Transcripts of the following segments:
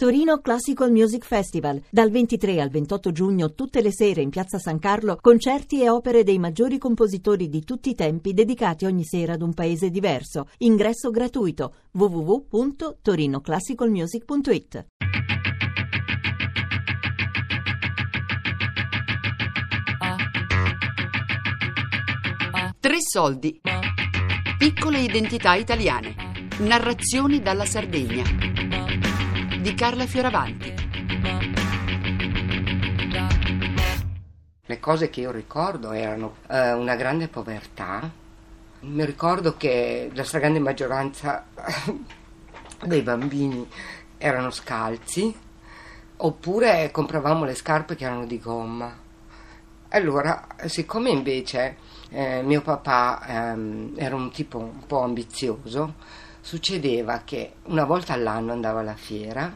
Torino Classical Music Festival. Dal 23 al 28 giugno, tutte le sere in Piazza San Carlo, concerti e opere dei maggiori compositori di tutti i tempi dedicati ogni sera ad un paese diverso. Ingresso gratuito. www.torinoclassicalmusic.it. Tre soldi. Piccole identità italiane. Narrazioni dalla Sardegna di Carla Fioravanti. Le cose che io ricordo erano eh, una grande povertà. Mi ricordo che la stragrande maggioranza dei bambini erano scalzi, oppure compravamo le scarpe che erano di gomma. Allora, siccome invece eh, mio papà ehm, era un tipo un po' ambizioso, succedeva che una volta all'anno andava alla fiera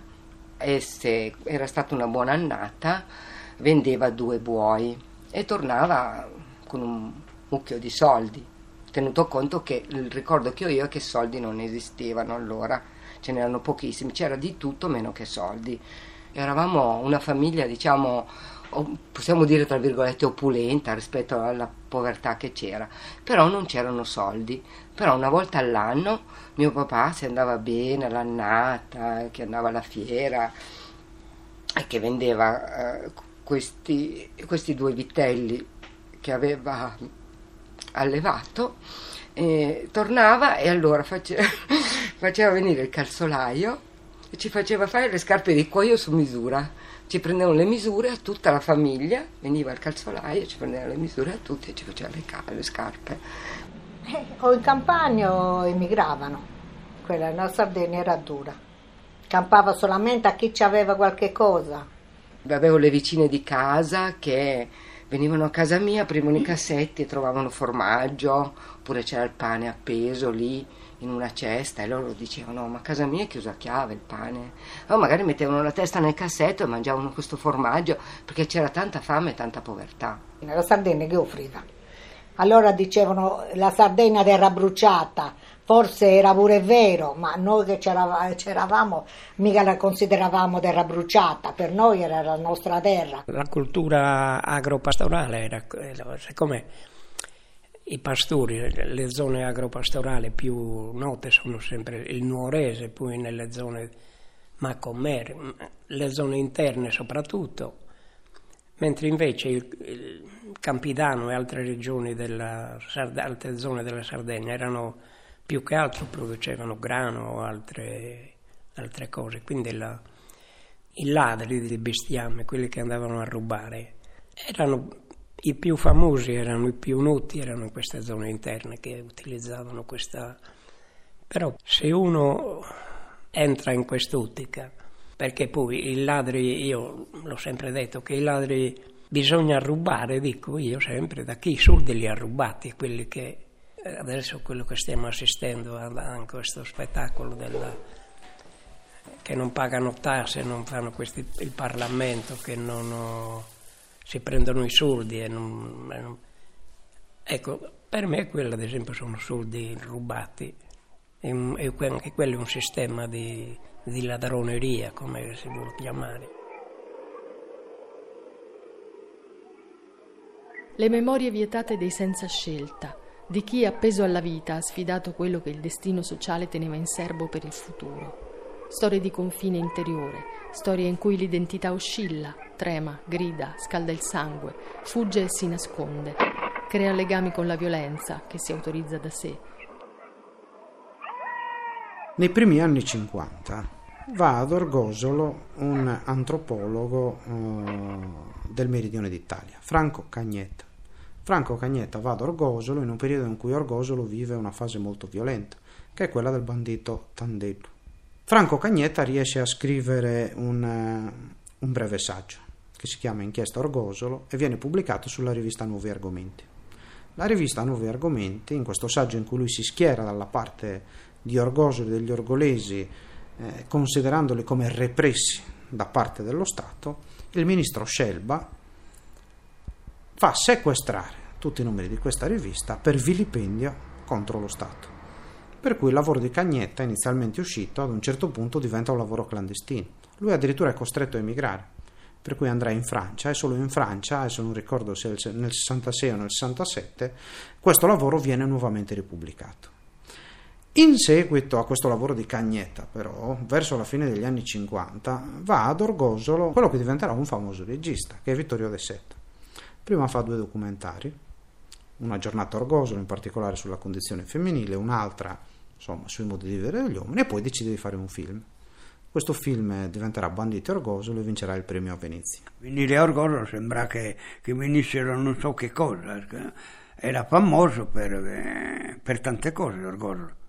e se era stata una buona annata vendeva due buoi e tornava con un mucchio di soldi, tenuto conto che il ricordo che ho io è che soldi non esistevano allora, ce n'erano pochissimi, c'era di tutto meno che soldi. Eravamo una famiglia, diciamo, possiamo dire tra virgolette opulenta rispetto alla povertà che c'era, però non c'erano soldi, però una volta all'anno mio papà se andava bene all'annata, che andava alla fiera e che vendeva eh, questi, questi due vitelli che aveva allevato, eh, tornava e allora faceva, faceva venire il calzolaio e ci faceva fare le scarpe di cuoio su misura ci prendevano le misure a tutta la famiglia, veniva il calzolaio, ci prendeva le misure a tutti e ci faceva le, le scarpe. Eh, o in campagna o emigravano, quella la Sardegna era dura, campava solamente a chi ci aveva qualche cosa. Avevo le vicine di casa che venivano a casa mia, aprivano i cassetti e trovavano formaggio, oppure c'era il pane appeso lì in una cesta e loro dicevano ma a casa mia è chiusa a chiave il pane. O magari mettevano la testa nel cassetto e mangiavano questo formaggio perché c'era tanta fame e tanta povertà. La Sardegna che offriva? Allora dicevano la Sardegna terra bruciata forse era pure vero ma noi che c'eravamo mica la consideravamo terra bruciata per noi era la nostra terra. La cultura agropastorale era siccome i pastori, le zone agropastorali più note sono sempre il Nuorese, poi nelle zone Macomere, le zone interne soprattutto, mentre invece il, il Campidano e altre regioni della altre zone della Sardegna erano più che altro producevano grano o altre, altre cose, quindi la, i ladri di bestiame, quelli che andavano a rubare, erano i più famosi erano, i più noti erano in queste zone interne che utilizzavano questa... Però se uno entra in quest'ottica, perché poi i ladri, io l'ho sempre detto, che i ladri bisogna rubare, dico io sempre, da chi i soldi li ha rubati, quelli che adesso quello che stiamo assistendo a, questo spettacolo della, che non pagano tasse, non fanno questi, il Parlamento, che non... Ho, si prendono i soldi e non, non... Ecco, per me quello ad esempio sono soldi rubati e, e anche quello è un sistema di, di ladroneria, come si vuole chiamare. Le memorie vietate dei senza scelta, di chi appeso alla vita ha sfidato quello che il destino sociale teneva in serbo per il futuro storie di confine interiore, storie in cui l'identità oscilla, trema, grida, scalda il sangue, fugge e si nasconde, crea legami con la violenza che si autorizza da sé. Nei primi anni 50 va ad Orgosolo un antropologo eh, del meridione d'Italia, Franco Cagnetta. Franco Cagnetta va ad Orgosolo in un periodo in cui Orgosolo vive una fase molto violenta, che è quella del bandito Tandetto. Franco Cagnetta riesce a scrivere un, uh, un breve saggio che si chiama Inchiesta Orgosolo e viene pubblicato sulla rivista Nuovi Argomenti. La rivista Nuovi Argomenti, in questo saggio in cui lui si schiera dalla parte di Orgosolo e degli orgolesi, eh, considerandoli come repressi da parte dello Stato, il ministro Scelba fa sequestrare tutti i numeri di questa rivista per vilipendio contro lo Stato per cui il lavoro di Cagnetta, inizialmente uscito, ad un certo punto diventa un lavoro clandestino. Lui addirittura è costretto a emigrare, per cui andrà in Francia e solo in Francia, adesso non ricordo se nel 66 o nel 67, questo lavoro viene nuovamente ripubblicato. In seguito a questo lavoro di Cagnetta, però, verso la fine degli anni 50, va ad Orgosolo quello che diventerà un famoso regista, che è Vittorio De Setta. Prima fa due documentari, una giornata a Orgosolo, in particolare sulla condizione femminile, un'altra insomma, sui modi di vivere degli uomini, e poi decide di fare un film. Questo film diventerà Banditi a Orgosolo e vincerà il premio a Venezia. Venire a Orgosolo sembra che, che venissero non so che cosa, era famoso per, eh, per tante cose Orgosolo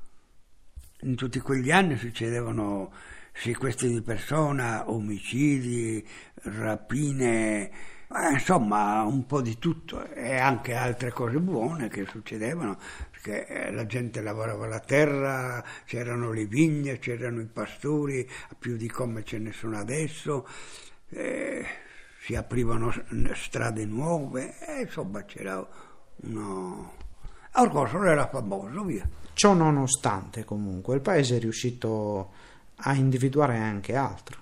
in tutti quegli anni succedevano sequestri di persona, omicidi, rapine, eh, insomma un po' di tutto e anche altre cose buone che succedevano perché eh, la gente lavorava la terra, c'erano le vigne, c'erano i pastori, più di come ce ne sono adesso, eh, si aprivano strade nuove, eh, insomma c'era uno... Orgosolo era famoso, via. Ciò nonostante, comunque, il paese è riuscito a individuare anche altro,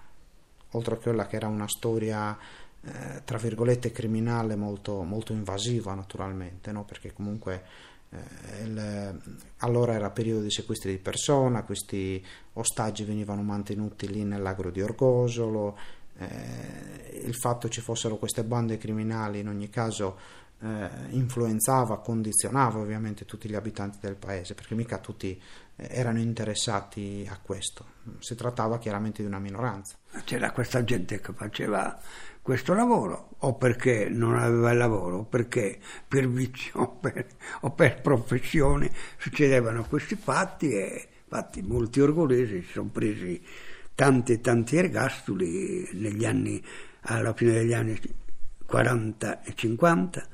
oltre a quella che era una storia, eh, tra virgolette, criminale molto, molto invasiva, naturalmente, no? perché comunque eh, il, allora era periodo di sequestri di persona, questi ostaggi venivano mantenuti lì nell'agro di Orgosolo, eh, il fatto ci fossero queste bande criminali in ogni caso eh, influenzava, condizionava ovviamente tutti gli abitanti del paese, perché mica tutti eh, erano interessati a questo, si trattava chiaramente di una minoranza. C'era questa gente che faceva questo lavoro o perché non aveva il lavoro o perché per vizio o per, o per professione succedevano questi fatti e infatti molti orgogliosi si sono presi tanti tanti ergastoli negli anni, alla fine degli anni 40 e 50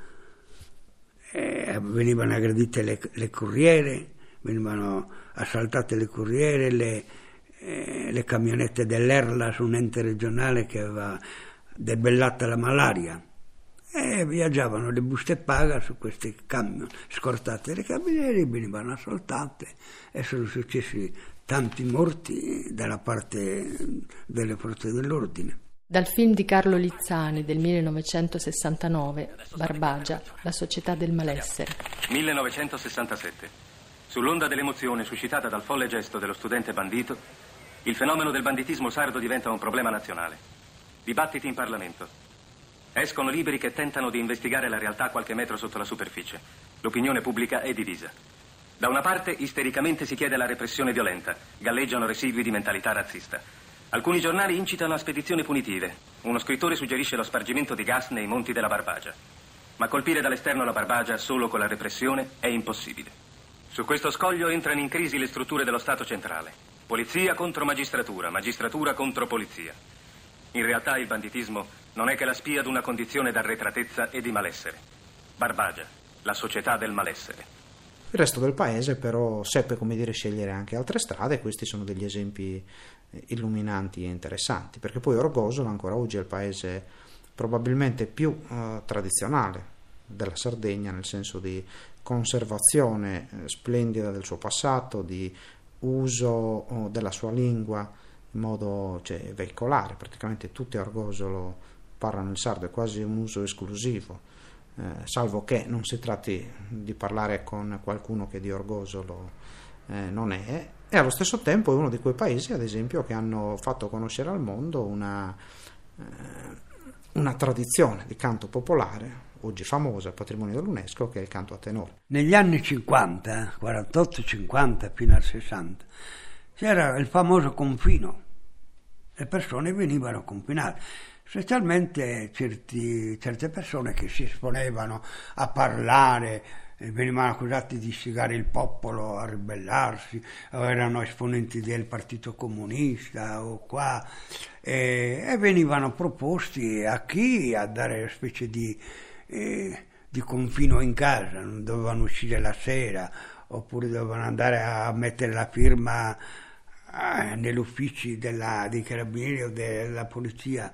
eh, venivano aggredite le, le, corriere, venivano assaltate le corriere, le, eh, le camionette dell'Erla su un ente regionale che aveva debellata la malaria e viaggiavano le buste paga su questi camion scortate dai camioneri, venivano assaltate e sono successi tanti morti dalla parte delle forze dell'ordine. Dal film di Carlo Lizzani del 1969, Barbagia, la società del malessere. 1967. Sull'onda dell'emozione suscitata dal folle gesto dello studente bandito, il fenomeno del banditismo sardo diventa un problema nazionale. Dibattiti in Parlamento. Escono libri che tentano di investigare la realtà qualche metro sotto la superficie. L'opinione pubblica è divisa. Da una parte, istericamente si chiede la repressione violenta, galleggiano residui di mentalità razzista. Alcuni giornali incitano a spedizioni punitive. Uno scrittore suggerisce lo spargimento di gas nei monti della Barbagia. Ma colpire dall'esterno la Barbagia solo con la repressione è impossibile. Su questo scoglio entrano in crisi le strutture dello Stato centrale. Polizia contro magistratura, magistratura contro polizia. In realtà il banditismo non è che la spia di una condizione d'arretratezza e di malessere. Barbagia, la società del malessere. Il resto del paese però seppe come dire scegliere anche altre strade e questi sono degli esempi eh, illuminanti e interessanti, perché poi Orgosolo ancora oggi è il paese probabilmente più eh, tradizionale della Sardegna nel senso di conservazione eh, splendida del suo passato, di uso oh, della sua lingua in modo cioè, veicolare, praticamente tutti a Orgosolo parlano il sardo, è quasi un uso esclusivo eh, salvo che non si tratti di parlare con qualcuno che di Orgosolo eh, non è, e allo stesso tempo è uno di quei paesi, ad esempio, che hanno fatto conoscere al mondo una, eh, una tradizione di canto popolare, oggi famosa, patrimonio dell'UNESCO, che è il canto a tenore. Negli anni 50, 48-50 fino al 60, c'era il famoso confino, le persone venivano confinate specialmente certi, certe persone che si esponevano a parlare, venivano accusati di istigare il popolo a ribellarsi, o erano esponenti del Partito Comunista o qua, e, e venivano proposti a chi? A dare una specie di, eh, di confino in casa, non dovevano uscire la sera, oppure dovevano andare a mettere la firma eh, negli uffici della, dei carabinieri o della polizia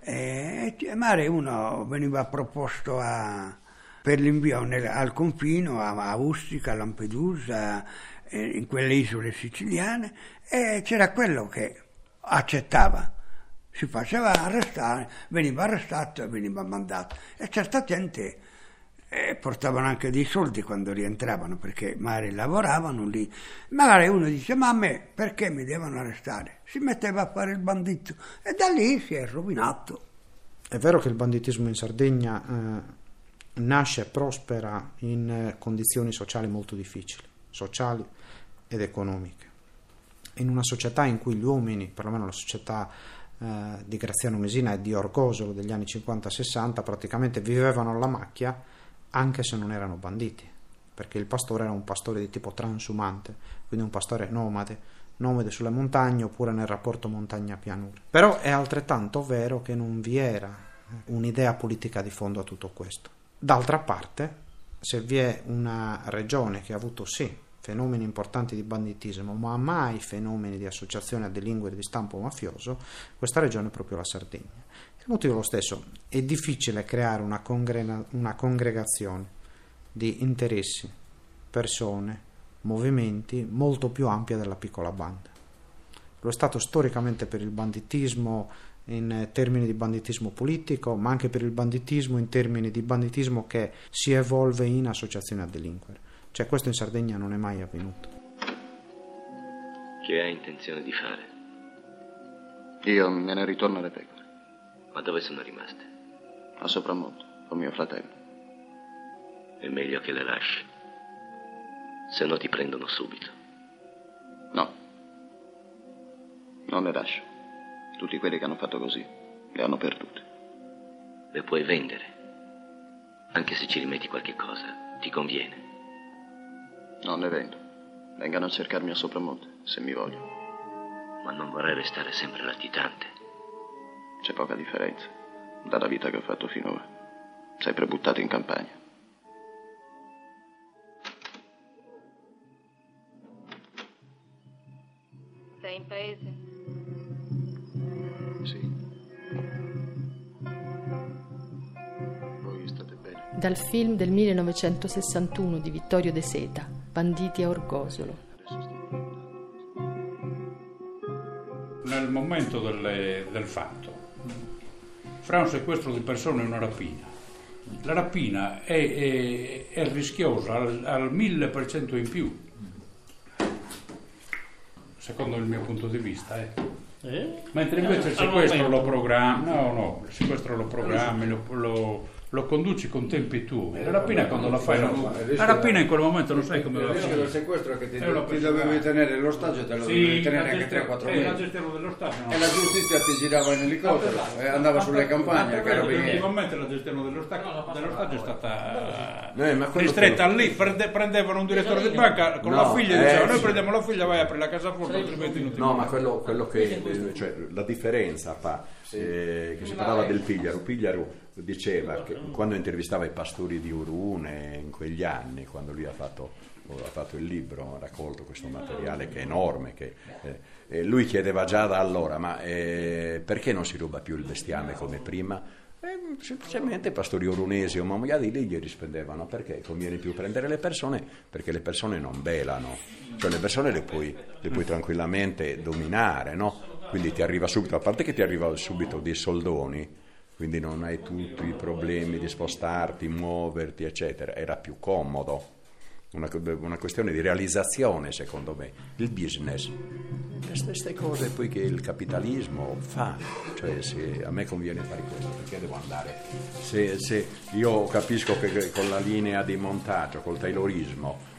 e Mare uno veniva proposto a, per l'invio nel, al confino a, a Ustica, a Lampedusa, in quelle isole siciliane e c'era quello che accettava si faceva arrestare, veniva arrestato e veniva mandato. E certa gente eh, portavano anche dei soldi quando rientravano perché magari lavoravano lì. Magari uno dice: Ma a me perché mi devono arrestare? Si metteva a fare il bandito e da lì si è rovinato. È vero che il banditismo in Sardegna eh, nasce e prospera in eh, condizioni sociali molto difficili, sociali ed economiche. In una società in cui gli uomini, perlomeno la società eh, di Graziano Mesina e di Orgosolo degli anni 50-60, praticamente vivevano alla macchia anche se non erano banditi, perché il pastore era un pastore di tipo transumante, quindi un pastore nomade, nomade sulle montagne oppure nel rapporto montagna-pianura. Però è altrettanto vero che non vi era un'idea politica di fondo a tutto questo. D'altra parte, se vi è una regione che ha avuto sì fenomeni importanti di banditismo, ma mai fenomeni di associazione a delinquere di stampo mafioso, questa regione è proprio la Sardegna. Motivo lo stesso, è difficile creare una, congrega- una congregazione di interessi, persone, movimenti molto più ampia della piccola banda. Lo è stato storicamente per il banditismo in termini di banditismo politico, ma anche per il banditismo in termini di banditismo che si evolve in associazione a delinquere. Cioè questo in Sardegna non è mai avvenuto. Che hai intenzione di fare? Io me ne ritorno alle pecore. Ma dove sono rimaste? A Sopramonte, con mio fratello. È meglio che le lasci. Se no ti prendono subito. No. Non le lascio. Tutti quelli che hanno fatto così le hanno perdute. Le puoi vendere. Anche se ci rimetti qualche cosa, ti conviene. Non le vendo. Vengano a cercarmi a Sopramonte, se mi vogliono. Ma non vorrei restare sempre latitante. C'è poca differenza dalla vita che ho fatto finora. Sempre buttato in campagna. Sei in paese? Sì. Voi state bene? Dal film del 1961 di Vittorio De Seta, Banditi a Orgosolo. Nel momento delle- del fatto, fra un sequestro di persone e una rapina, la rapina è, è- è rischiosa al, al 1000% in più, secondo il mio punto di vista. eh. Mentre invece il sequestro lo programmi, no, no, il sequestro lo programmi, lo, lo- lo conduci con tempi tuoi. La rapina quando la fai, no, la rapina in quel momento non sai come Il la fai. del sequestro è che ti, ti dovevi tenere l'ostaggio e te lo Sì, dovevi tenere anche gestione- 3-4 eh, mesi. E la giustizia ti girava in elicottero e andava sulle campagne. Ultimamente la gestione dell'ostaggio, è stata Eh, ristretta lì, prende- prendevano un direttore di banca con la figlia e eh, diceva noi prendiamo la figlia, vai a aprire la casa forte, altrimenti non ti No, ma quello, quello che, eh, cioè, la differenza fa, eh, che si parlava del Pigliaro, Pigliaro diceva che quando intervistava i pastori di Urune in quegli anni, quando lui ha fatto, ha fatto il libro, ha raccolto questo materiale che è enorme, che, eh, lui chiedeva già da allora, ma eh, perché non si ruba più il bestiame come prima? Eh, semplicemente i pastori urunesi o mamaiadi lì gli rispondevano perché conviene più prendere le persone? Perché le persone non belano, cioè le persone le puoi, le puoi tranquillamente dominare, no? quindi ti arriva subito, a parte che ti arriva subito dei soldoni, quindi non hai tutti i problemi di spostarti, muoverti, eccetera, era più comodo. Una, una questione di realizzazione, secondo me, il business. Queste cose poi che il capitalismo fa, cioè se a me conviene fare questo, perché devo andare? Se, se io capisco che con la linea di montaggio, col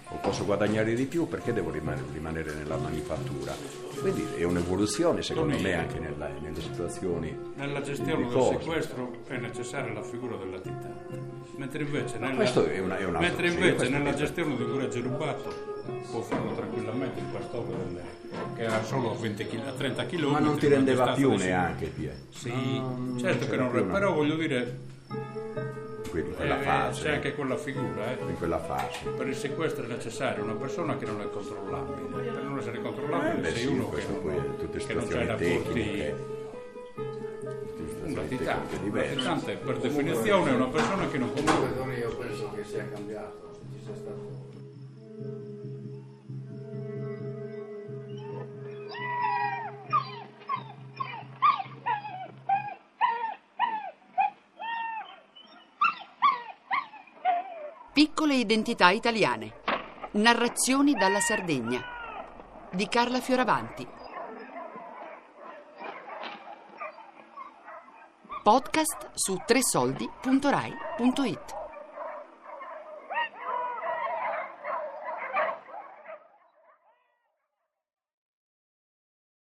taylorismo, posso guadagnare di più, perché devo rimanere, rimanere nella manifattura? Quindi è un'evoluzione, secondo me, anche nella- nelle situazioni Nella gestione del sequestro è necessaria la figura del latitante. Mentre invece, Ma nella, è una- è mentre invece gestione di un greggio rubato può farlo tranquillamente il pastore delle- che ha solo 20 kg, a 30 km. Ma non ti rendeva più neanche, Pie. Sì, No, certo che non una- però voglio dire in quella eh, fase. c'è anche quella figura, eh. In quella fase. Per il sequestro è necessaria una persona che non è controllabile. Per non essere controllabile Eh, sei sì, uno che non, poi è tutte che non situazioni rapporti un latitante. Un latitante per definizione è una persona che non Comunque, conosce. Io penso che sia cambiato. Ci sia stato Piccole identità italiane. Narrazioni dalla Sardegna di Carla Fioravanti. Podcast su tresoldi.rai.it